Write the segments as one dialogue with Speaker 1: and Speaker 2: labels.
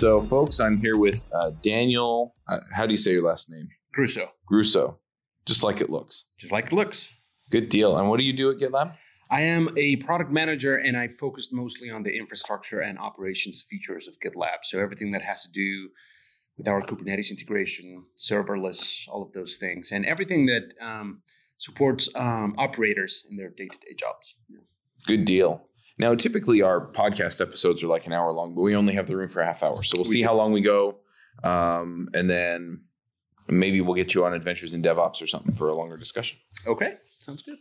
Speaker 1: So, folks, I'm here with uh, Daniel. Uh, how do you say your last name?
Speaker 2: Gruesso,
Speaker 1: Gruesso. Just like it looks.
Speaker 2: just like it looks.
Speaker 1: Good deal. And what do you do at GitLab?
Speaker 2: I am a product manager and I focused mostly on the infrastructure and operations features of GitLab. So everything that has to do with our Kubernetes integration, serverless, all of those things, and everything that um, supports um, operators in their day-to-day jobs.
Speaker 1: Good deal. Now, typically our podcast episodes are like an hour long, but we only have the room for a half hour. So we'll
Speaker 2: We
Speaker 1: see
Speaker 2: do.
Speaker 1: how long we go. Um, and then maybe we'll get you on Adventures in DevOps or something for a longer discussion.
Speaker 2: Okay, sounds good.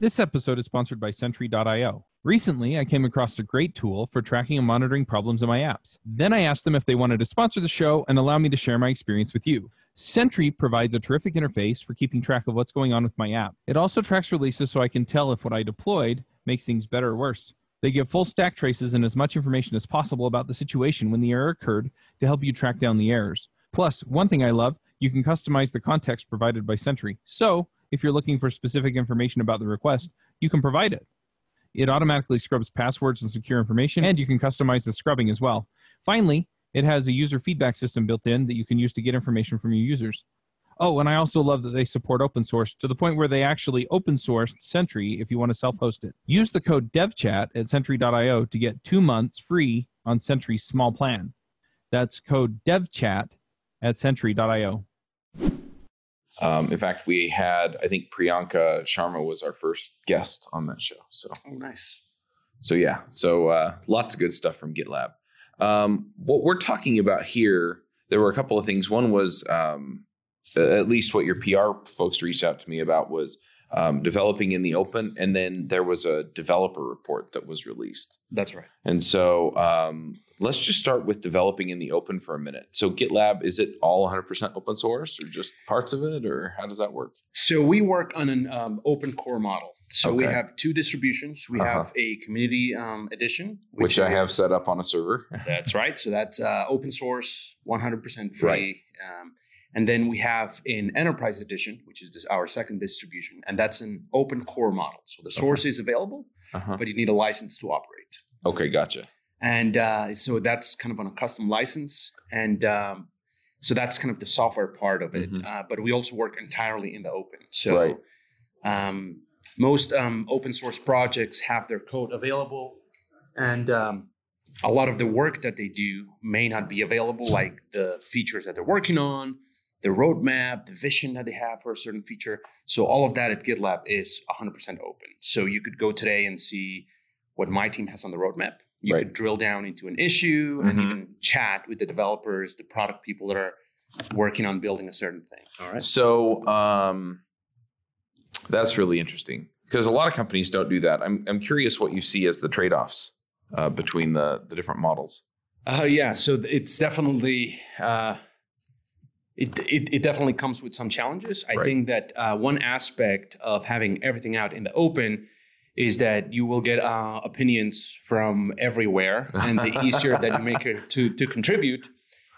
Speaker 3: This episode is sponsored by Sentry.io. Recently, I came across a great tool for tracking and monitoring problems in my apps. Then I asked them if they wanted to sponsor the show and allow me to share my experience with you. Sentry provides a terrific interface for keeping track of what's going on with my app. It also tracks releases so I can tell if what I deployed makes things better or worse. They give full stack traces and as much information as possible about the situation when the error occurred to help you track down the errors. Plus, one thing I love, you can customize the context provided by Sentry. So, if you're looking for specific information about the request, you can provide it. It automatically scrubs passwords and secure information, and you can customize the scrubbing as well. Finally, it has a user feedback system built in that you can use to get information from your users. Oh, and I also love that they support open source to the point where they actually open sourced Sentry if you want to self host it. Use the code DevChat at Sentry.io to get two months free on Sentry's small plan. That's code DevChat at Sentry.io.
Speaker 1: Um, in fact, we had, I think Priyanka Sharma was our first guest on that show. So,
Speaker 2: Oh, nice.
Speaker 1: so yeah, so uh, lots of good stuff from GitLab. Um, what we're talking about here, there were a couple of things. One was um, at least what your PR folks reached out to me about was um, developing in the open, and then there was a developer report that was released.
Speaker 2: That's right.
Speaker 1: And so um, let's just start with developing in the open for a minute. So GitLab, is it all 100% open source or just parts of it, or how does that work?
Speaker 2: So we work on an um, open core model. So we have two distributions. We
Speaker 1: Uh-huh.
Speaker 2: have a community um, edition,
Speaker 1: Which, I have set up on a server.
Speaker 2: That's right. So that's uh, open source, 100% free. Um, and then we have an enterprise edition, which is this, our second distribution, and that's an open core model. So the source is available,
Speaker 1: Uh-huh.
Speaker 2: but you need a license to operate.
Speaker 1: Okay, gotcha.
Speaker 2: And uh, so that's kind of on a custom license. And um, so that's kind of the software part of it.
Speaker 1: Mhm.
Speaker 2: Uh, but we also work entirely in the open. So
Speaker 1: Right.
Speaker 2: um, most um, open source projects have their code available. And um, a lot of the work that they do may not be available, like the features that they're working on, the roadmap, the vision that they have for a certain feature. So all of that at GitLab is 100% open. So you could go today and see what my team has on the roadmap. You
Speaker 1: Right.
Speaker 2: could drill down into an issue and
Speaker 1: Mhm.
Speaker 2: you can chat with the developers, the product people that are working on building a certain thing. All right.
Speaker 1: So um, that's really interesting because a lot of companies don't do that. I'm, I'm curious what you see as the trade offs uh, between the, the different models.
Speaker 2: Uh, yeah, so it's definitely uh, it, it it definitely comes with some challenges. I
Speaker 1: Right.
Speaker 2: think that uh, one aspect of having everything out in the open is that you will get uh, opinions from everywhere, and the easier that you make it to to contribute,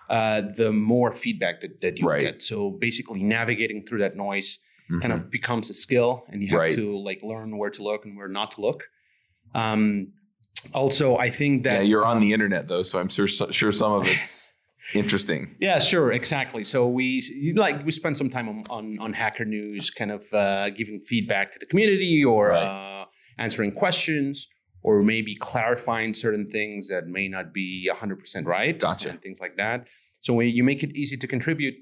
Speaker 2: uh, the more feedback that, that you
Speaker 1: Right.
Speaker 2: get. So basically, navigating through that noise kind
Speaker 1: Mhm.
Speaker 2: of becomes a skill and you have
Speaker 1: Right.
Speaker 2: to like learn where to look and where not to look um also i think that
Speaker 1: yeah, you're on the internet though, so I'm sure sure some of it's interesting.
Speaker 2: yeah sure exactly so we like we spend some time on on, on hacker news kind of uh, giving feedback to the community or
Speaker 1: Right.
Speaker 2: uh, answering questions or maybe clarifying certain things that may not be 100% right
Speaker 1: Gotcha.
Speaker 2: and things like that so when you make it easy to contribute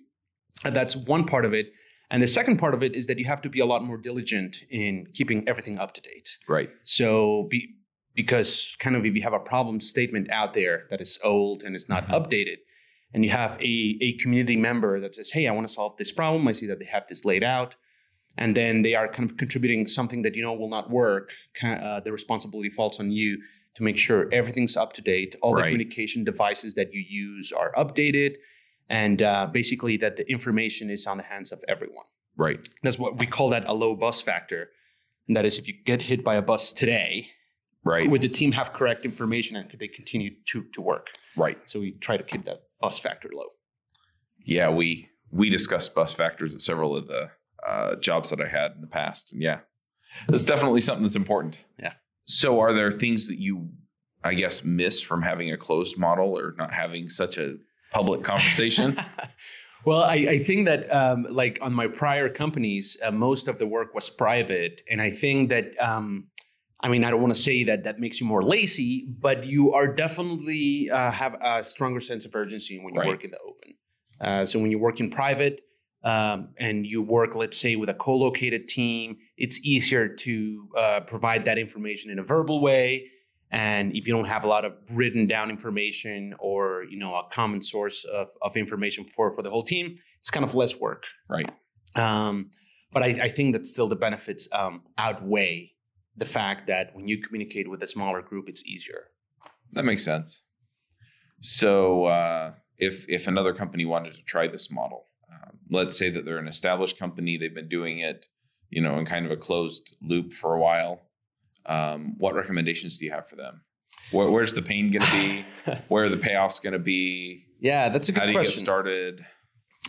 Speaker 2: that's one part of it and the second part of it is that you have to be a lot more diligent in keeping everything up to date
Speaker 1: Right.
Speaker 2: So be, because kind of if you have a problem statement out there that is old and is not
Speaker 1: Mhm.
Speaker 2: updated, and you have a, a community member that says, hey, I want to solve this problem. I see that they have this laid out. And then they are kind of contributing something that you know will not work. Uh, the responsibility falls on you to make sure everything's up to date. All the communication devices that you use are updated. And uh, basically, that the information is on the hands of everyone.
Speaker 1: Right.
Speaker 2: That's what we call that a low bus factor. And that is if you get hit by a bus today,
Speaker 1: Right.
Speaker 2: would the team have correct information and could they continue to, to work?
Speaker 1: right.
Speaker 2: So we try to keep that bus factor low.
Speaker 1: Yeah, we we discussed bus factors at several of the uh, jobs that I had in the past, and yeah, that's definitely something that's important.
Speaker 2: Yeah.
Speaker 1: So, are there things that you I guess, miss from having a closed model or not having such a public conversation?
Speaker 2: well, I, I, think that um, like on my prior companies, uh, most of the work was private, and I think that um, I mean I don't want to say that that makes you more lazy, but you are definitely uh, have a stronger sense of urgency when you right. work in the open. Uh, so when you work in private. Um, and you work, let's say, with a co-located team, it's easier to uh, provide that information in a verbal way and if you don't have a lot of written down information or you know a common source of, of information for for the whole team it's kind of less work
Speaker 1: right
Speaker 2: um, but I, I, think that still the benefits um, outweigh the fact that when you communicate with a smaller group it's easier
Speaker 1: that makes sense so uh, if if another company wanted to try this model um, let's say that they're an established company they've been doing it you know in kind of a closed loop for a while um, what recommendations do you have for them? Where, where's the pain going to be? Where are the payoffs going to be?
Speaker 2: Yeah, that's a good question.
Speaker 1: How do
Speaker 2: you
Speaker 1: question. get started?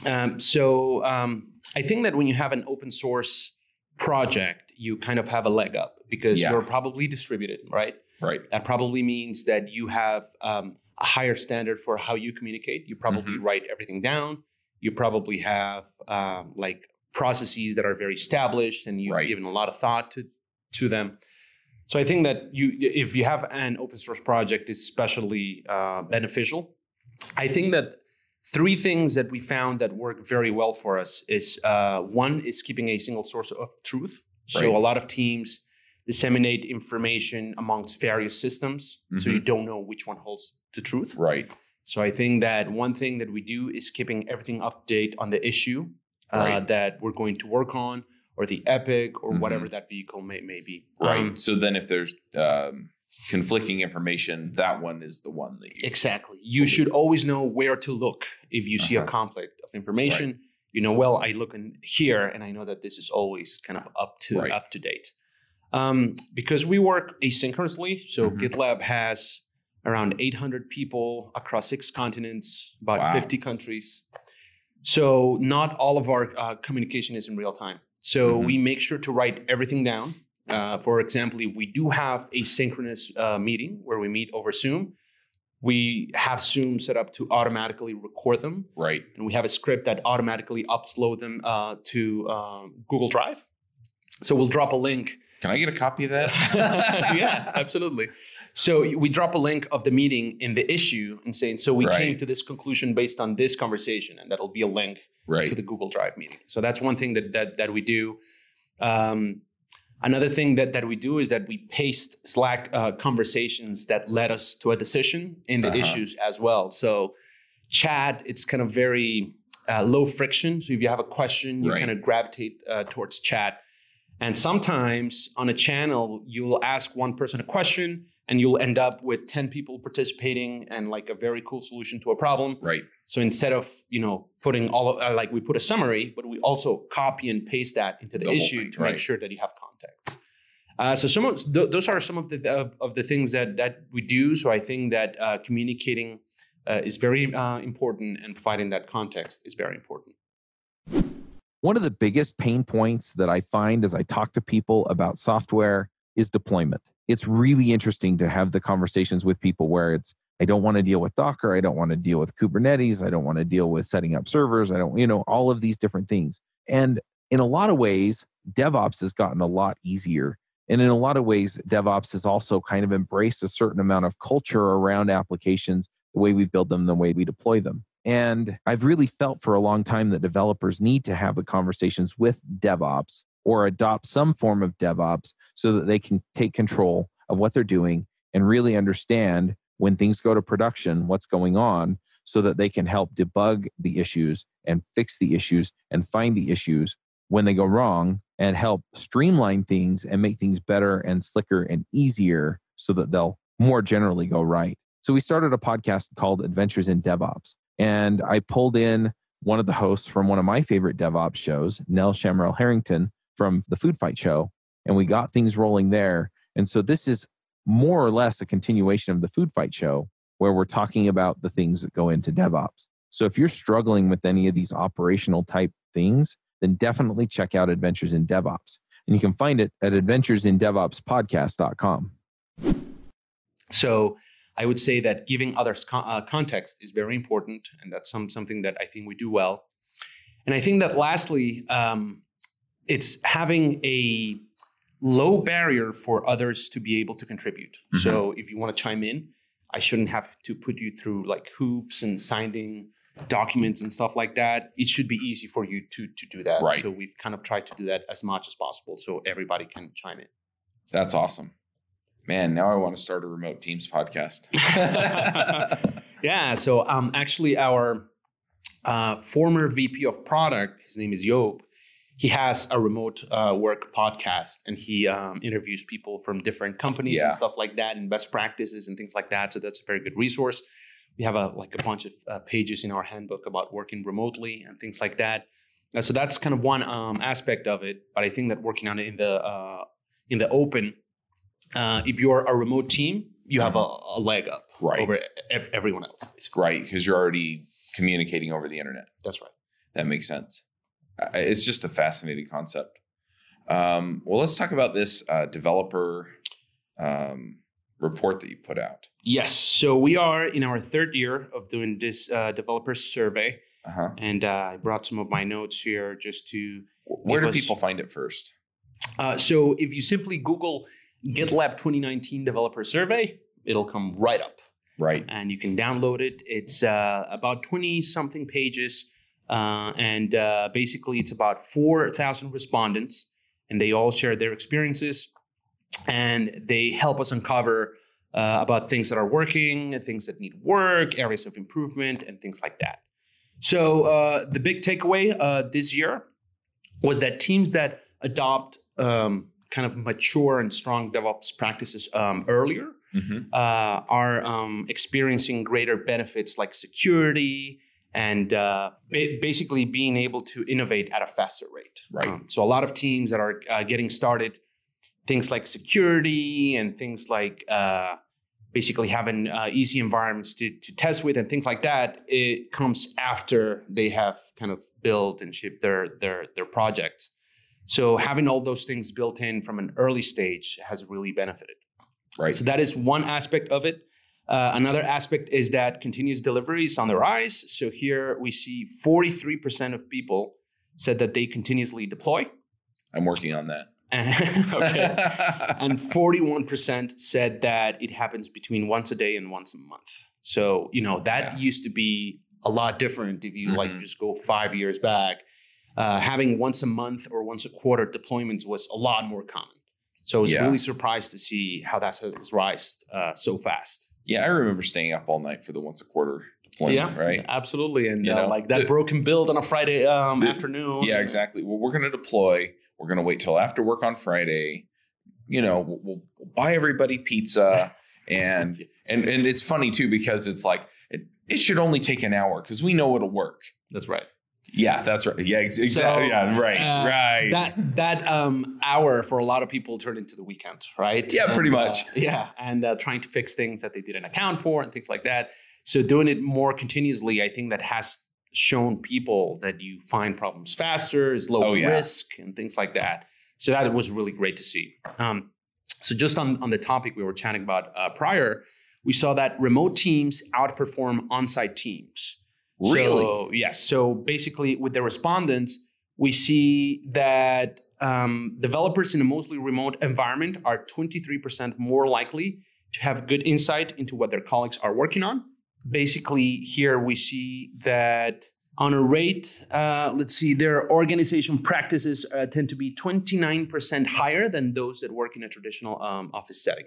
Speaker 2: Um, so um, I think that when you have an open source project, you kind of have a leg up because yeah. you're probably distributed, right?
Speaker 1: Right.
Speaker 2: That probably means that you have um, a higher standard for how you communicate. You probably mm-hmm. write everything down. You probably have um, like processes that are very established, and you've right. given a lot of thought to to them. So I think that you, if you have an open source project, is especially uh, beneficial. I think that three things that we found that work very well for us is uh, one is keeping a single source of truth. Right. So a lot of teams disseminate information amongst various systems, mm-hmm. so you mm-hmm. don't know which one holds the truth.
Speaker 1: Right.
Speaker 2: So I think that one thing that we do is keeping everything update on the issue uh, right. that we're going to work on or the Epic or mm-hmm. whatever that vehicle may, may be.
Speaker 1: Right. Um, so then if there's um, conflicting information, that one is the one that you
Speaker 2: exactly. You should always know where to look if you see uh-huh. a conflict of information. Right. You know, well, I look in here and I know that this is always kind of up to right. up to date. Um, because we work asynchronously, so mm-hmm. GitLab has around 800 people across six continents, about wow. 50 countries. So not all of our uh, communication is in real time. So mm-hmm. we make sure to write everything down. Uh, for example, if we do have a synchronous uh, meeting where we meet over Zoom, we have Zoom set up to automatically record them.
Speaker 1: Right.
Speaker 2: And we have a script that automatically upload them uh, to um, Google Drive. So we'll drop a link.
Speaker 1: Can I get a copy of that?
Speaker 2: yeah, absolutely. So we drop a link of the meeting in the issue and saying, so we right. came to this conclusion based on this conversation, and that'll be a link right. to the Google Drive meeting. So that's one thing that that, that we do. Um, another thing that, that we do is that we paste Slack uh, conversations that led us to a decision in the uh-huh. issues as well. So chat, it's kind of very uh, low friction. So if you have a question, you right. kind of gravitate uh, towards chat. And sometimes on a channel, you will ask one person a question and you'll end up with 10 people participating and like a very cool solution to a problem.
Speaker 1: Right.
Speaker 2: So instead of, you know, putting all of, uh, like we put a summary, but we also copy and paste that into the, the issue thing, to right. make sure that you have context. Uh, so some of th- those are some of the of, of, the things that that we do. So I think that uh, communicating uh, is very uh, important, and providing that context is very important.
Speaker 3: One of the biggest pain points that I find as I talk to people about software is deployment it's really interesting to have the conversations with people where it's I don't want to deal with Docker, I don't want to deal with Kubernetes, I don't want to deal with setting up servers, I don't, you know, all of these different things. And in a lot of ways, DevOps has gotten a lot easier. And in a lot of ways, DevOps has also kind of embraced a certain amount of culture around applications, the way we build them, the way we deploy them. And I've really felt for a long time that developers need to have the conversations with DevOps or adopt some form of DevOps so that they can take control of what they're doing and really understand when things go to production what's going on so that they can help debug the issues and fix the issues and find the issues when they go wrong and help streamline things and make things better and slicker and easier so that they'll more generally go right. So we started a podcast called Adventures in DevOps. And I pulled in one of the hosts from one of my favorite DevOps shows, Nell Shamrell Harrington, from the Food Fight Show, and we got things rolling there. And so this is more or less a continuation of the Food Fight Show, where we're talking about the things that go into DevOps. So if you're struggling with any of these operational type things, then definitely check out Adventures in DevOps. And you can find it at adventuresindevopspodcast.com.
Speaker 2: So I would say that giving others con- uh, context is very important, and that's some something that I think we do well. And I think that lastly, um, it's having a low barrier for others to be able to contribute.
Speaker 1: Mhm.
Speaker 2: So if you want to chime in, I shouldn't have to put you through like hoops and signing documents and stuff like that. It should be easy for you to to do that.
Speaker 1: Right.
Speaker 2: So we've kind of tried to do that as much as possible, so everybody can chime in.
Speaker 1: That's awesome. Man, now I want to start a remote teams podcast.
Speaker 2: yeah. So um, actually, our uh, former VP of product, his name is Job. He has a remote uh, work podcast, and he um, interviews people from different companies
Speaker 1: Yeah.
Speaker 2: and stuff like that, and best practices and things like that. So that's a very good resource. We have a like a bunch of uh, pages in our handbook about working remotely and things like that. Uh, so that's kind of one um, aspect of it. But I think that working on it in the uh, in the open, uh, if you're a remote team, you have a, a leg up
Speaker 1: Right.
Speaker 2: over ev- everyone else. Basically.
Speaker 1: right, because you're already communicating over the internet.
Speaker 2: That's right.
Speaker 1: That makes sense. It's just a fascinating concept. Um, well, let's talk about this uh, developer um, report that you put out.
Speaker 2: Yes. So we are in our third year of doing this uh, developer survey,
Speaker 1: Uh-huh.
Speaker 2: and uh, I brought some of my notes here just to.
Speaker 1: Where do
Speaker 2: Because-
Speaker 1: people find it first?
Speaker 2: Uh, so if you simply Google GitLab 2019 developer survey, it'll come right up.
Speaker 1: Right.
Speaker 2: and you can download it. It's uh, about 20 something pages. Uh, and uh, basically, it's about 4,000 respondents, and they all share their experiences. And they help us uncover uh, about things that are working, things that need work, areas of improvement, and things like that. So, uh, the big takeaway uh, this year was that teams that adopt um, kind of mature and strong DevOps practices um, earlier
Speaker 1: hmm
Speaker 2: uh, are um, experiencing greater benefits like security and uh, ba- basically being able to innovate at a faster rate.
Speaker 1: Right.
Speaker 2: So a lot of teams that are uh, getting started, things like security and things like uh, basically having uh, easy environments to, to test with and things like that, it comes after they have kind of built and shipped their their their projects. So having all those things built in from an early stage has really benefited.
Speaker 1: Right.
Speaker 2: So that is one aspect of it. Uh, another aspect is that continuous delivery is on the rise. So here we see 43% of people said that they continuously deploy.
Speaker 1: I'm working on that.
Speaker 2: And 41% said that it happens between once a day and once a month. So, you know, that
Speaker 1: Yeah.
Speaker 2: used to be a lot different if you like
Speaker 1: Mhm.
Speaker 2: just go five years back. Uh, having once a month or once a quarter deployments was a lot more common. So I was
Speaker 1: Yeah.
Speaker 2: really surprised to see how that has rised uh, so fast.
Speaker 1: Yeah, I remember staying up all night for the once a quarter deployment, right?
Speaker 2: Absolutely. And
Speaker 1: You
Speaker 2: uh,
Speaker 1: know,
Speaker 2: like that
Speaker 1: the-
Speaker 2: broken build on a Friday um,
Speaker 1: the-
Speaker 2: afternoon.
Speaker 1: Yeah, exactly. Well, we're going to deploy. We're going to wait till after work on Friday. You know, we'll, we'll we'll buy everybody pizza, and and and it's funny too because it's like it, it should only take an hour because we know it'll work.
Speaker 2: That's right.
Speaker 1: Yeah, that's right. Yeah, ex- exactly.
Speaker 2: So,
Speaker 1: yeah, right,
Speaker 2: uh,
Speaker 1: right.
Speaker 2: That that um, hour for a lot of people turned into the weekend, right?
Speaker 1: Yeah, pretty
Speaker 2: And, uh,
Speaker 1: much.
Speaker 2: yeah, and uh, trying to fix things that they didn't account for and things like that. So doing it more continuously, I think that has shown people that you find problems faster, is low
Speaker 1: Oh, yeah.
Speaker 2: risk, and things like that. So that was really great to see. Um, so just on on the topic we were chatting about uh, prior, we saw that remote teams outperform on-site teams.
Speaker 1: Really?
Speaker 2: So, yes. So basically, with the respondents, we see that um, developers in a mostly remote environment are 23% more likely to have good insight into what their colleagues are working on. Basically, here we see that on a rate, uh, let's see, their organization practices uh, tend to be 29% higher than those that work in a traditional um, office setting.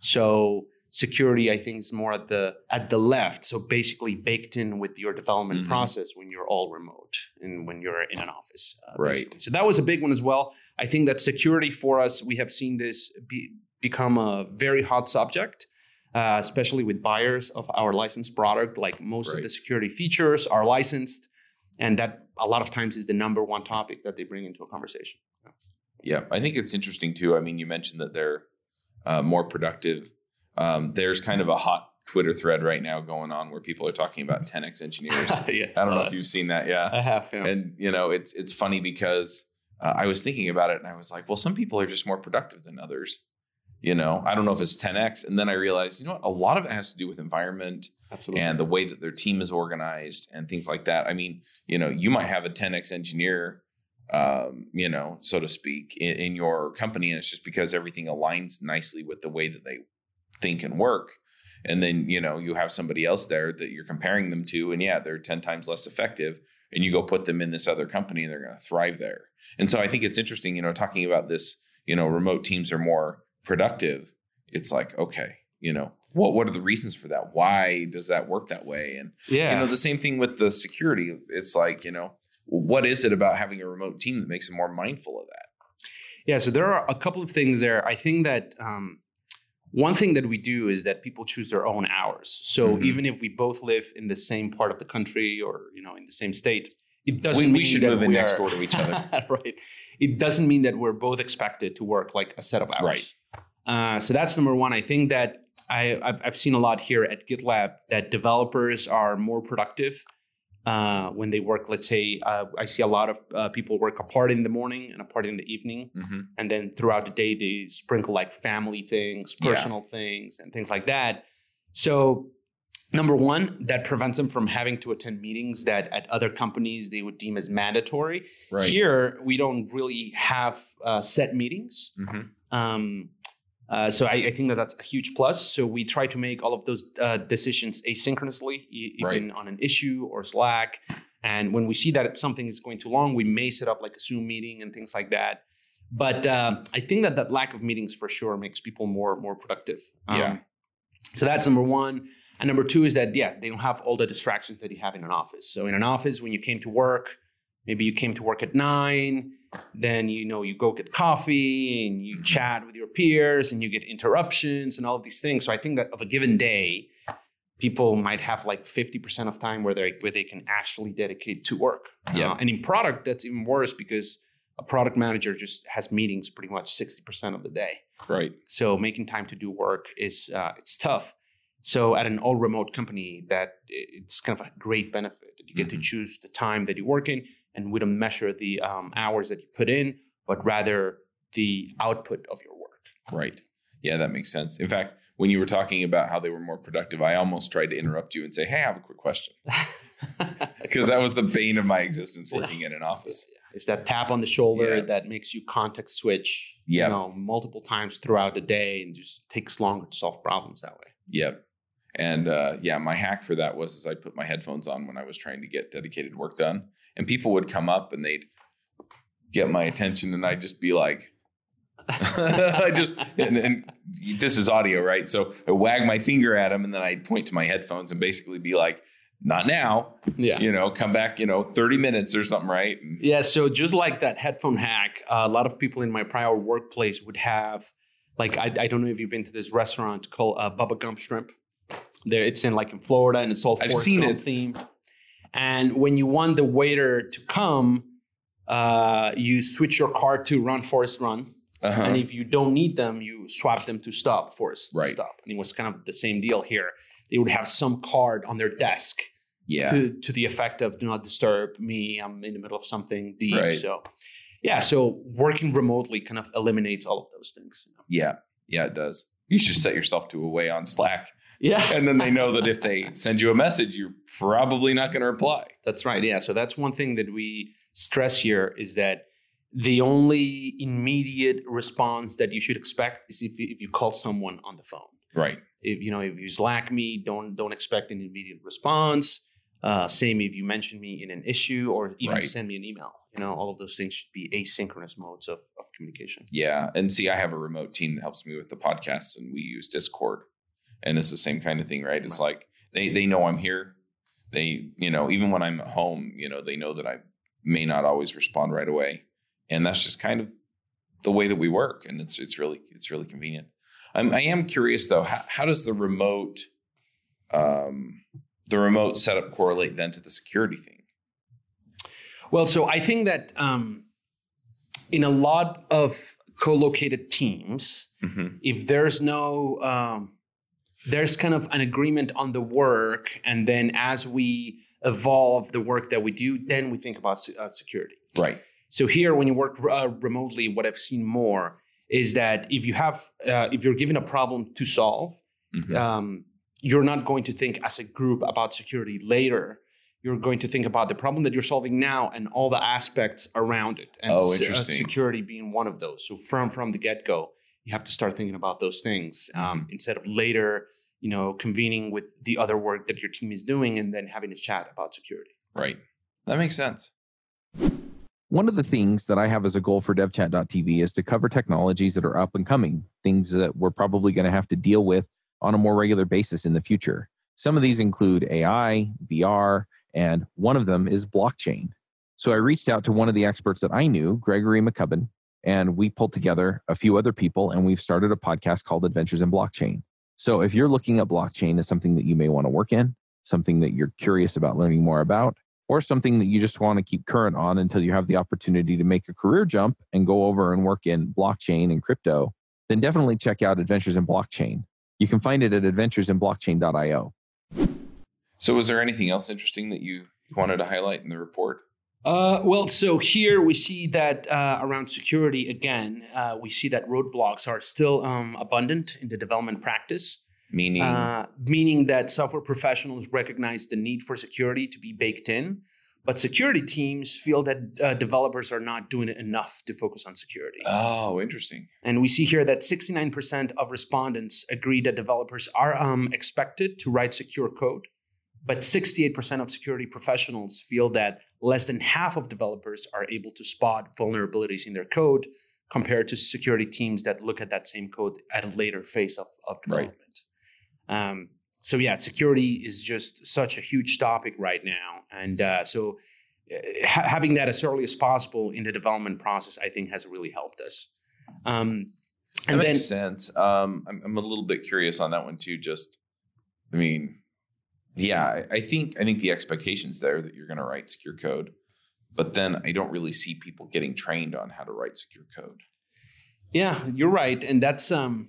Speaker 2: So security, I think, is more at the at the left. So basically baked in with your development
Speaker 1: Mhm.
Speaker 2: process when you're all remote and when you're in an office. uh,
Speaker 1: Right.
Speaker 2: basically. So that was a big one as well. I think that security for us, we have seen this be, become a very hot subject. Uh, especially with buyers of our licensed product, like most of the security features are licensed, and that a lot of times is the number one topic that they bring into a conversation.
Speaker 1: Yeah, I think it's interesting too. I mean, you mentioned that they're uh, more productive. Um, there's kind of a hot Twitter thread right now going on where people are talking about 10x engineers. I don't know
Speaker 2: uh,
Speaker 1: if you've seen that. Yeah,
Speaker 2: I have. Yeah.
Speaker 1: and you know, it's it's funny because uh, I was thinking about it and I was like, well, some people are just more productive than others. you know, I don't know if it's 10x. And then I realized, you know what, a lot of it has to do with environment
Speaker 2: Absolutely.
Speaker 1: and the way that their team is organized and things like that. I mean, you know, you might have a 10x engineer, um, you know, so to speak, in, in your company, and it's just because everything aligns nicely with the way that they think and work. And then, you know, you have somebody else there that you're comparing them to, and yeah, they're 10 times less effective. And you go put them in this other company and they're going to thrive there. And so I think it's interesting, you know, talking about this, you know, remote teams are more productive. It's like, okay, you know, what what are the reasons for that? Why does that work that way? And
Speaker 2: yeah.
Speaker 1: you know, the same thing with the security. It's like, you know, what is it about having a remote team that makes them more mindful of that?
Speaker 2: Yeah, so there are a couple of things there. I think that um, one thing that we do is that people choose their own hours. So
Speaker 1: Mhm.
Speaker 2: even if we both live in the same part of the country or you know in the same state, it doesn't
Speaker 1: We,
Speaker 2: mean
Speaker 1: we should
Speaker 2: that
Speaker 1: move in next door to each other.
Speaker 2: right. It doesn't mean that we're both expected to work like a set of hours. Uh, so that's number one. I think that I, I've, I've seen a lot here at GitLab that developers are more productive uh, when they work. Let's say uh, I see a lot of uh, people work a part in the morning and a part in the evening,
Speaker 1: hmm
Speaker 2: and then throughout the day they sprinkle like family things,
Speaker 1: Yeah.
Speaker 2: personal things, and things like that. So number one, that prevents them from having to attend meetings that at other companies they would deem as mandatory.
Speaker 1: Right.
Speaker 2: Here, we don't really have uh, set meetings.
Speaker 1: hmm
Speaker 2: Um, uh, so I, I think that that's a huge plus. So we try to make all of those uh, decisions asynchronously, e- even on an issue or Slack. And when we see that something is going too long, we may set up like a Zoom meeting and things like that. But um, I think that that lack of meetings for sure makes people more more productive. Um,
Speaker 1: Yeah.
Speaker 2: So that's number one. And number two is that yeah, they don't have all the distractions that you have in an office. So in an office, when you came to work, maybe you came to work at nine, then you know you go get coffee and you
Speaker 1: Mhm.
Speaker 2: chat with your peers and you get interruptions and all of these things. So I think that of a given day, people might have like 50% of time where they where they can actually dedicate to work.
Speaker 1: Yeah.
Speaker 2: Uh, and in product, that's even worse because a product manager just has meetings pretty much 60% of the day.
Speaker 1: Right.
Speaker 2: So making time to do work is uh, it's tough. So at an all remote company, that it's kind of a great benefit. that You get to
Speaker 1: Mhm.
Speaker 2: choose the time that you work in, and we don't measure the um, hours that you put in, but rather the output of your work.
Speaker 1: Right. Yeah, that makes sense. In fact, when you were talking about how they were more productive, I almost tried to interrupt you and say, "Hey, I have a quick question," because that was the bane of my existence
Speaker 2: Yeah.
Speaker 1: working in an office.
Speaker 2: it's that tap on the shoulder
Speaker 1: Yeah.
Speaker 2: that makes you context switch,
Speaker 1: Yep.
Speaker 2: you know, multiple times throughout the day, and just takes longer to solve problems that way.
Speaker 1: Yep. And uh, yeah, my hack for that was is I'd put my headphones on when I was trying to get dedicated work done, and people would come up and they'd get my attention, and I'd just be like, I just and, and this is audio, right? So I wag my finger at them, and then I'd point to my headphones and basically be like, "Not now,
Speaker 2: Yeah.
Speaker 1: you know, come back, you know, thirty minutes or something, right?"
Speaker 2: Yeah, so just like that headphone hack, uh, a lot of people in my prior workplace would have, like, I, I don't know if you've been to this restaurant called uh, Bubba Gump Shrimp. There, it's in like in Florida, and it's all
Speaker 1: I've seen it.
Speaker 2: themed. And when you want the waiter to come, uh, you switch your card to Run Forrest Run,
Speaker 1: uh-huh.
Speaker 2: and if you don't need them, you swap them to Stop Forrest
Speaker 1: Right.
Speaker 2: Stop. And it was kind of the same deal here. They would have some card on their desk
Speaker 1: yeah,
Speaker 2: to to the effect of do not disturb me i'm in the middle of something deep
Speaker 1: Right.
Speaker 2: so yeah so working remotely kind of eliminates all of those things
Speaker 1: yeah, yeah, it does. You should set yourself to away on Slack,
Speaker 2: yeah
Speaker 1: and then they know that if they send you a message, you're probably not going to reply.
Speaker 2: that's right yeah so that's one thing that we stress here is that the only immediate response that you should expect is if you, if you call someone on the phone
Speaker 1: Right.
Speaker 2: if you know if you slack me don't don't expect an immediate response uh, same if you mention me in an issue or even
Speaker 1: Right.
Speaker 2: send me an email you know all of those things should be asynchronous modes of, of communication
Speaker 1: Yeah. And see, I have a remote team that helps me with the podcasts and we use Discord. And it's the same kind of thing, right? It's like they they know I'm here. They, you know, even when I'm at home, you know, they know that I may not always respond right away. And that's just kind of the way that we work. And it's it's really it's really convenient. I'm I am curious though, how, how does the remote um the remote setup correlate then to the security thing?
Speaker 2: Well, so I think that um, in a lot of co-located teams,
Speaker 1: Mm-hmm.
Speaker 2: if there's no, um, there's kind of an agreement on the work, and then as we evolve the work that we do, then we think about uh, security.
Speaker 1: Right.
Speaker 2: So here, when you work uh, remotely, what I've seen more is that if you have uh, if you're given a problem to solve,
Speaker 1: Mhm.
Speaker 2: um, you're not going to think as a group about security later. You're going to think about the problem that you're solving now and all the aspects around it. And
Speaker 1: Oh,
Speaker 2: uh,
Speaker 1: interesting.
Speaker 2: security being one of those. So from from the get go, you have to start thinking about those things
Speaker 1: Mm-hmm.
Speaker 2: um, instead of later, you know, convening with the other work that your team is doing and then having a chat about security.
Speaker 1: right. That makes sense.
Speaker 3: One of the things that I have as a goal for devchat.tv is to cover technologies that are up and coming, things that we're probably going to have to deal with on a more regular basis in the future. Some of these include AI, VR, and one of them is blockchain. So I reached out to one of the experts that I knew, Gregory McCubbin, and we pulled together a few other people and we've started a podcast called Adventures in Blockchain. So if you're looking at blockchain as something that you may want to work in, something that you're curious about learning more about, or something that you just want to keep current on until you have the opportunity to make a career jump and go over and work in blockchain and crypto, then definitely check out Adventures in Blockchain. You can find it at adventuresinblockchain.io.
Speaker 1: So, was there anything else interesting that you wanted to highlight in the report?
Speaker 2: Uh, well, so here we see that uh, around security again, uh, we see that roadblocks are still um, abundant in the development practice,
Speaker 1: Meaning,
Speaker 2: uh, meaning that software professionals recognize the need for security to be baked in, but security teams feel that uh, developers are not doing enough to focus on security.
Speaker 1: oh, interesting.
Speaker 2: And we see here that 69% of respondents agree that developers are um, expected to write secure code, but 68% of security professionals feel that less than half of developers are able to spot vulnerabilities in their code compared to security teams that look at that same code at a later phase of, of
Speaker 1: Right.
Speaker 2: development. Um, so, yeah, security is just such a huge topic right now. And uh, so, uh, ha- having that as early as possible in the development process, I think, has really helped us. Um,
Speaker 1: That
Speaker 2: and then,
Speaker 1: makes sense. Um, I'm, I'm a little bit curious on that one too. Just, I mean, yeah, I, think I think the expectations there that you're going to write secure code, but then I don't really see people getting trained on how to write secure code.
Speaker 2: yeah, you're right, and that's um,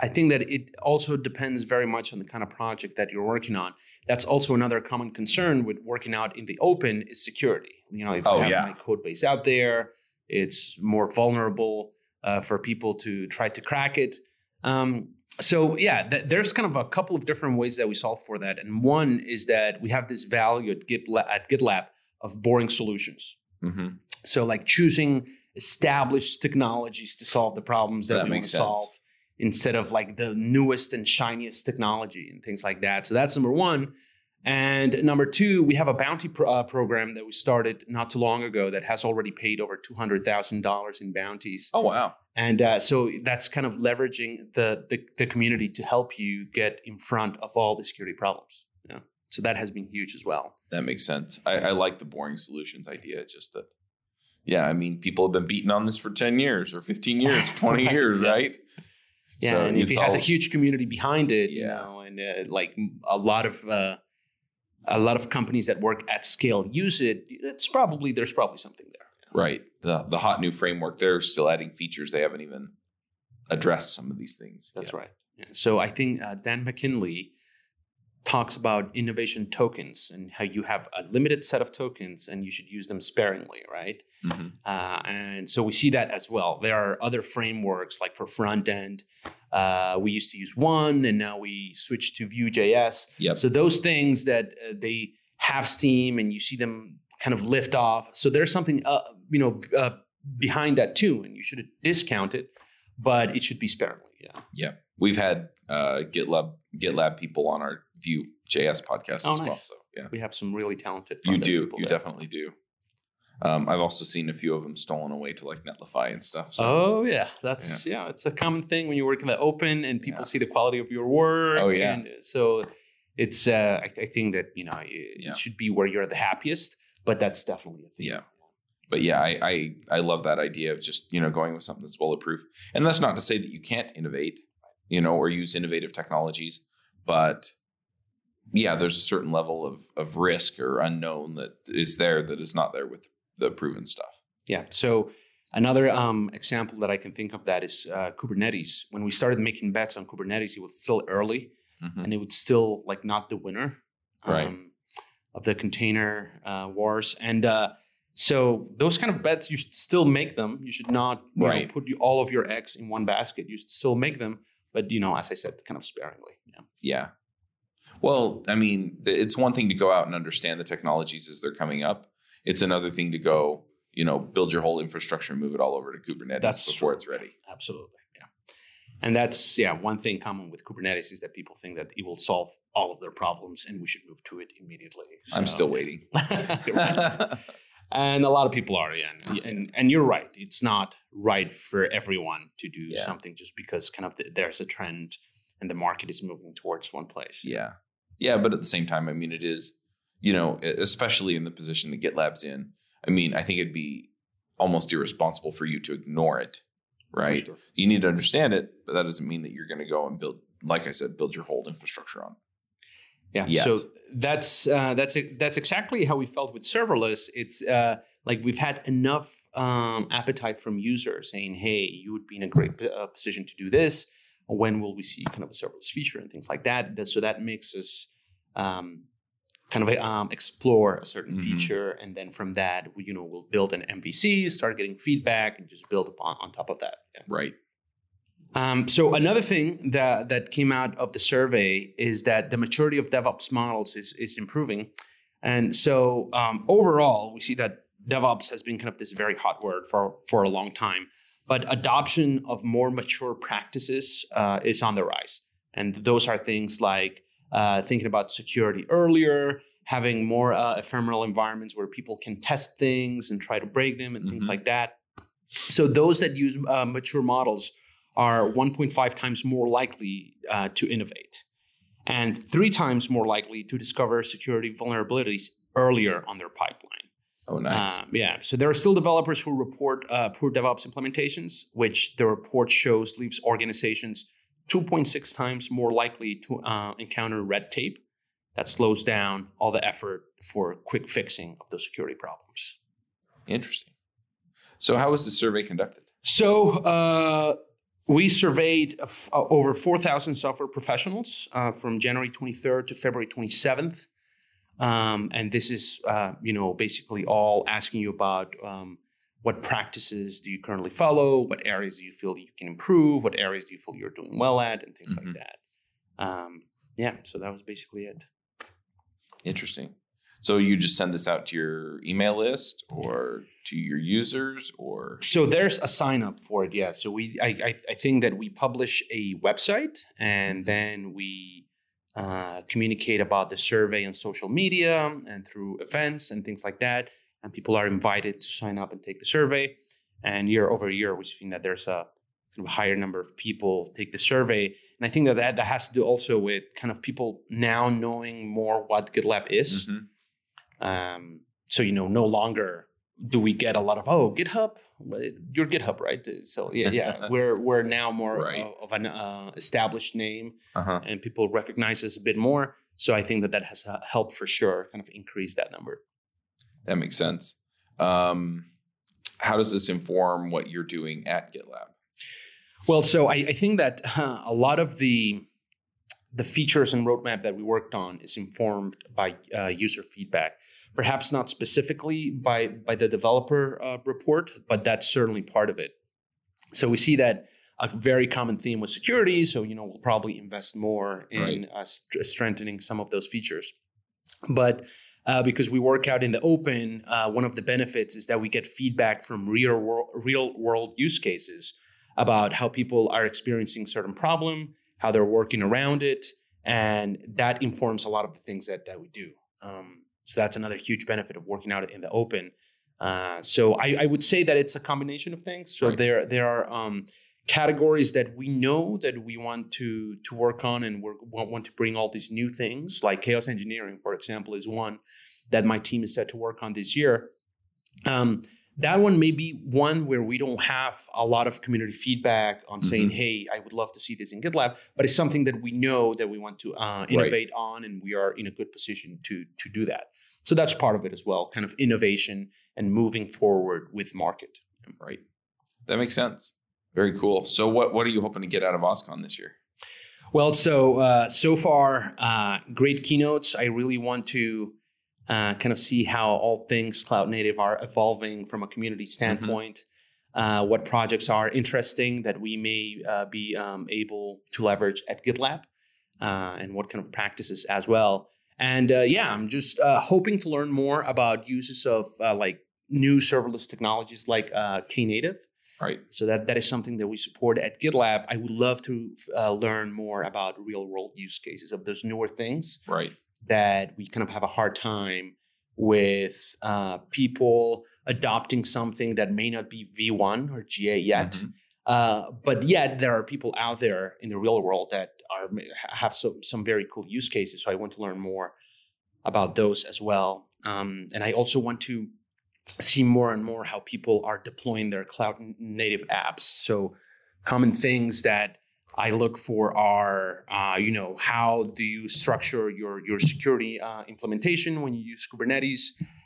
Speaker 2: I think that it also depends very much on the kind of project that you're working on. That's also another common concern with working out in the open is security. You know, if
Speaker 1: Oh,
Speaker 2: I have
Speaker 1: yeah.
Speaker 2: my code base out there, it's more vulnerable uh, for people to try to crack it. Um, so yeah, th- there's kind of a couple of different ways that we solve for that, and one is that we have this value at GitLab, at GitLab of boring solutions.
Speaker 1: hmm
Speaker 2: So like choosing established technologies to solve the problems that,
Speaker 1: That
Speaker 2: we want to
Speaker 1: sense.
Speaker 2: solve instead of like the newest and shiniest technology and things like that. So that's number one. And number two, we have a bounty pro- uh, program that we started not too long ago that has already paid over two hundred thousand dollars in bounties.
Speaker 1: Oh wow,
Speaker 2: And uh, so that's kind of leveraging the, the the community to help you get in front of all the security problems. Yeah. So that has been huge as well.
Speaker 1: that makes sense. I, I like the boring solutions idea. Just that, yeah, I mean, people have been beating on this for ten years or fifteen years, twenty
Speaker 2: Right,
Speaker 1: years, right?
Speaker 2: Yeah,
Speaker 1: So
Speaker 2: and if it has a huge community behind it, you
Speaker 1: Yeah.
Speaker 2: know, and uh, like a lot of uh, a lot of companies that work at scale use it, it's probably there's probably something there.
Speaker 1: Right. The the hot new framework, they're still adding features they haven't even addressed some of these things.
Speaker 2: That's
Speaker 1: Yeah.
Speaker 2: right. Yeah. So I think uh, Dan McKinley talks about innovation tokens and how you have a limited set of tokens and you should use them sparingly, right?
Speaker 1: Mhm.
Speaker 2: Uh, and so we see that as well. There are other frameworks like for front end. Uh, we used to use one, and now we switched to Vue.js.
Speaker 1: Yep.
Speaker 2: So those things that uh, they have steam, and you see them kind of lift off. So there's something, uh, you know, uh, behind that too, and you should discount it, but it should be sparingly. Yeah. Yeah.
Speaker 1: We've had uh, GitLab GitLab people on our Vue JS podcast
Speaker 2: Oh,
Speaker 1: as well.
Speaker 2: nice.
Speaker 1: So yeah,
Speaker 2: We have some really talented.
Speaker 1: you do. You
Speaker 2: there.
Speaker 1: definitely do. Um, I've also seen a few of them stolen away to like Netlify and stuff. So.
Speaker 2: Oh yeah, that's yeah. It's a common thing when you work in the open and people
Speaker 1: Yeah.
Speaker 2: see the quality of your work.
Speaker 1: Oh, yeah.
Speaker 2: and so it's. Uh, I, I think that you know it,
Speaker 1: Yeah.
Speaker 2: it should be where you're the happiest, but that's definitely a thing.
Speaker 1: Yeah. but yeah, I, I I love that idea of just you know going with something that's bulletproof. And that's not to say that you can't innovate, you know, or use innovative technologies, but yeah, there's a certain level of of risk or unknown that is there that is not there with the proven stuff.
Speaker 2: Yeah. So another um, example that I can think of that is uh, Kubernetes. When we started making bets on Kubernetes, it was still early
Speaker 1: Mhm.
Speaker 2: and it was still like not the winner
Speaker 1: Right.
Speaker 2: um, of the container uh, wars. And uh, So those kind of bets, you should still make them. You should not you
Speaker 1: Right.
Speaker 2: know, put all of your eggs in one basket. You should still make them, but you know, as I said, kind of sparingly. Yeah.
Speaker 1: Yeah. Well, I mean, it's one thing to go out and understand the technologies as they're coming up. It's another thing to go, you know, build your whole infrastructure and move it all over to Kubernetes
Speaker 2: That's
Speaker 1: before
Speaker 2: true.
Speaker 1: it's ready.
Speaker 2: Absolutely. Yeah. And that's yeah, one thing common with Kubernetes is that people think that it will solve all of their problems and we should move to it immediately.
Speaker 1: I'm still waiting.
Speaker 2: And a lot of people are, yeah. And, and and you're right. It's not right for everyone to do
Speaker 1: Yeah.
Speaker 2: something just because kind of the, there's a trend and the market is moving towards one place.
Speaker 1: yeah. Yeah. But at the same time, I mean, it is, you know, especially in the position that GitLab's in. I mean, I think it'd be almost irresponsible for you to ignore it, right?
Speaker 2: sure.
Speaker 1: You need to understand it, but that doesn't mean that you're going to go and build, like I said, build your whole infrastructure on.
Speaker 2: Yeah.
Speaker 1: yet.
Speaker 2: So that's uh, that's that's exactly how we felt with serverless. It's uh, like we've had enough um, appetite from users saying, "Hey, you would be in a great uh, position to do this. When will we see kind of a serverless feature and things like that?" that so that makes us um, kind of um, explore a certain
Speaker 1: Mhm.
Speaker 2: feature, and then from that, we, you know, we'll build an MVC, start getting feedback, and just build upon on top of that. Yeah.
Speaker 1: Right.
Speaker 2: Um, so another thing that that came out of the survey is that the maturity of DevOps models is is improving, and so um, overall we see that DevOps has been kind of this very hot word for for a long time, but adoption of more mature practices uh, is on the rise, and those are things like uh, thinking about security earlier, having more uh, ephemeral environments where people can test things and try to break them and things
Speaker 1: Mhm.
Speaker 2: like that. So those that use uh, mature models are 1.5 times more likely uh, to innovate and three times more likely to discover security vulnerabilities earlier on their pipeline.
Speaker 1: Oh, nice.
Speaker 2: Um, yeah, so there are still developers who report uh, poor DevOps implementations, which the report shows leaves organizations 2.6 times more likely to uh, encounter red tape that slows down all the effort for quick fixing of those security problems.
Speaker 1: Interesting. So, how was the survey conducted?
Speaker 2: So uh, we surveyed uh, over 4,000 software professionals uh, from January 23rd to February 27th. Um, and this is, uh, you know, basically all asking you about um, what practices do you currently follow, what areas do you feel you can improve, what areas do you feel you're doing well at, and things
Speaker 1: Mhm.
Speaker 2: like that. Um, yeah, so that was basically it.
Speaker 1: Interesting. So, you just send this out to your email list or to your users, or
Speaker 2: So there's a sign up for it, yeah. So we, I, I, I think that we publish a website and then we uh, communicate about the survey on social media and through events and things like that. And people are invited to sign up and take the survey. And year over year, we've seen that there's a kind of higher number of people take the survey. And I think that that, that has to do also with kind of people now knowing more what GitLab is.
Speaker 1: Mhm.
Speaker 2: Um, so you know, no longer do we get a lot of oh GitHub, you're GitHub, right? So yeah, yeah, we're we're now more
Speaker 1: Right.
Speaker 2: of, of an uh, established name,
Speaker 1: uh-huh.
Speaker 2: and people recognize us a bit more. So I think that that has uh, helped for sure, kind of increase that number.
Speaker 1: That makes sense. Um, how does this inform what you're doing at GitLab?
Speaker 2: Well, so I, I think that uh, a lot of the the features and roadmap that we worked on is informed by uh, user feedback. Perhaps not specifically by by the developer uh, report, but that's certainly part of it. So we see that a very common theme was security. So you know we'll probably invest more in
Speaker 1: Right.
Speaker 2: uh, st- strengthening some of those features. But uh, because we work out in the open, uh, one of the benefits is that we get feedback from real world, real world use cases about how people are experiencing certain problem, how they're working around it, and that informs a lot of the things that, that we do. Um, so that's another huge benefit of working out in the open. Uh, so I, I would say that it's a combination of things. So
Speaker 1: Right.
Speaker 2: there there are um, categories that we know that we want to to work on, and we want, want to bring all these new things. Like chaos engineering, for example, is one that my team is set to work on this year. Um, that one may be one where we don't have a lot of community feedback on saying,
Speaker 1: Mhm.
Speaker 2: "Hey, I would love to see this in GitLab," but it's something that we know that we want to uh, innovate on, and we are in a good position to to do that. So that's part of it as well, kind of innovation and moving forward with market.
Speaker 1: Right. That makes sense. Very cool. So, what what are you hoping to get out of OSCON this year?
Speaker 2: Well, so uh, so far, uh, great keynotes. I really want to uh, kind of see how all things cloud native are evolving from a community standpoint. Uh, what projects are interesting that we may uh, be um, able to leverage at GitLab, uh, and what kind of practices as well. And uh, yeah, I'm just uh, hoping to learn more about uses of like new serverless technologies like Knative.
Speaker 1: Right.
Speaker 2: So that that is something that we support at GitLab. I would love to learn more about real world use cases of those newer things.
Speaker 1: Right.
Speaker 2: That we kind of have a hard time with people adopting something that may not be V1 or GA yet. Mm-hmm. Uh, but yet there are people out there in the real world that are have some some very cool use cases. So I want to learn more about those as well. Um, and I also want to see more and more how people are deploying their cloud native apps. So common things that I look for are, uh, you know, how do you structure your your security uh, implementation when you use Kubernetes?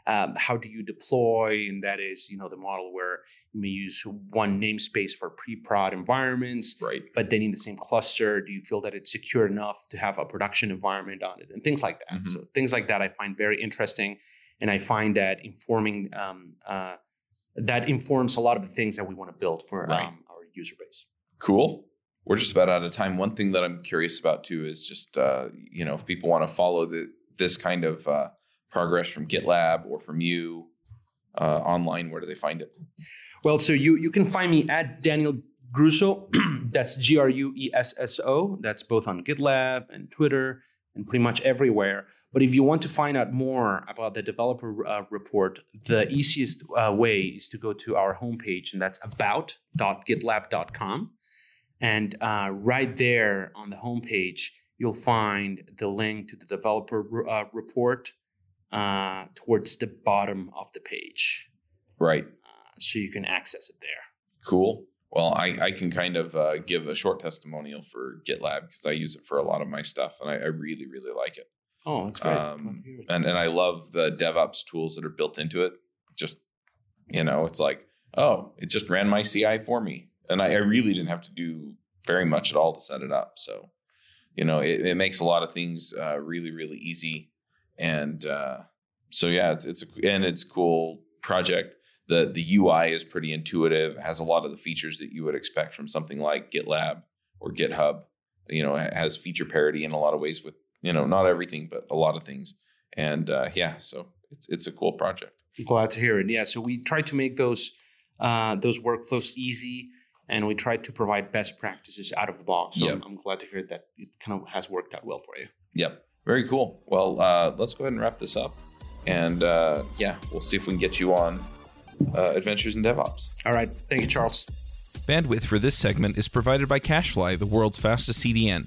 Speaker 2: Um, how do you deploy? And that is, you know, the model where you may use one namespace for pre-prod environments,
Speaker 1: right?
Speaker 2: But then in the same cluster, do you feel that it's secure enough to have a production environment on it, and things like that? Mm-hmm. So things like that I find very interesting, and I find that informing um, uh, that informs a lot of the things that we want to build for right. um, our user base.
Speaker 1: Cool we're just about out of time. One thing that I'm curious about too is just uh, you know if people want to follow the, this kind of uh, progress from GitLab or from you uh, online, where do they find it?
Speaker 2: Well, so you you can find me at Daniel Gruesso. That's G R U E S S O. That's both on GitLab and Twitter and pretty much everywhere. But if you want to find out more about the developer uh, report, the easiest uh, way is to go to our homepage, and that's about.gitlab.com. And uh, right there on the homepage, you'll find the link to the developer uh, report uh, towards the bottom of the page.
Speaker 1: Right.
Speaker 2: Uh, so you can access it there.
Speaker 1: Cool. Well, I, I can kind of uh, give a short testimonial for GitLab because I use it for a lot of my stuff and I, I really, really like it.
Speaker 2: Oh, that's great. Um,
Speaker 1: and, and I love the DevOps tools that are built into it. Just, you know, it's like, oh, it just ran my CI for me and I, I, really didn't have to do very much at all to set it up. So, you know, it, it makes a lot of things uh, really, really easy. And uh, so, yeah, it's it's a, and it's cool project. the The UI is pretty intuitive. Has a lot of the features that you would expect from something like GitLab or GitHub. You know, it has feature parity in a lot of ways with you know not everything, but a lot of things. And uh, yeah, so it's it's a cool project.
Speaker 2: Glad to hear it. Yeah, so we try to make those uh, those workflows easy and we try to provide best practices out of the box. So yep. I'm, I'm, glad to hear that it kind of has worked out well for you.
Speaker 1: Yep. Very cool. Well, uh, let's go ahead and wrap this up. And uh, yeah, we'll see if we can get you on uh, Adventures in DevOps.
Speaker 2: All right. Thank you, Charles.
Speaker 3: Bandwidth for this segment is provided by CacheFly, the world's fastest CDN.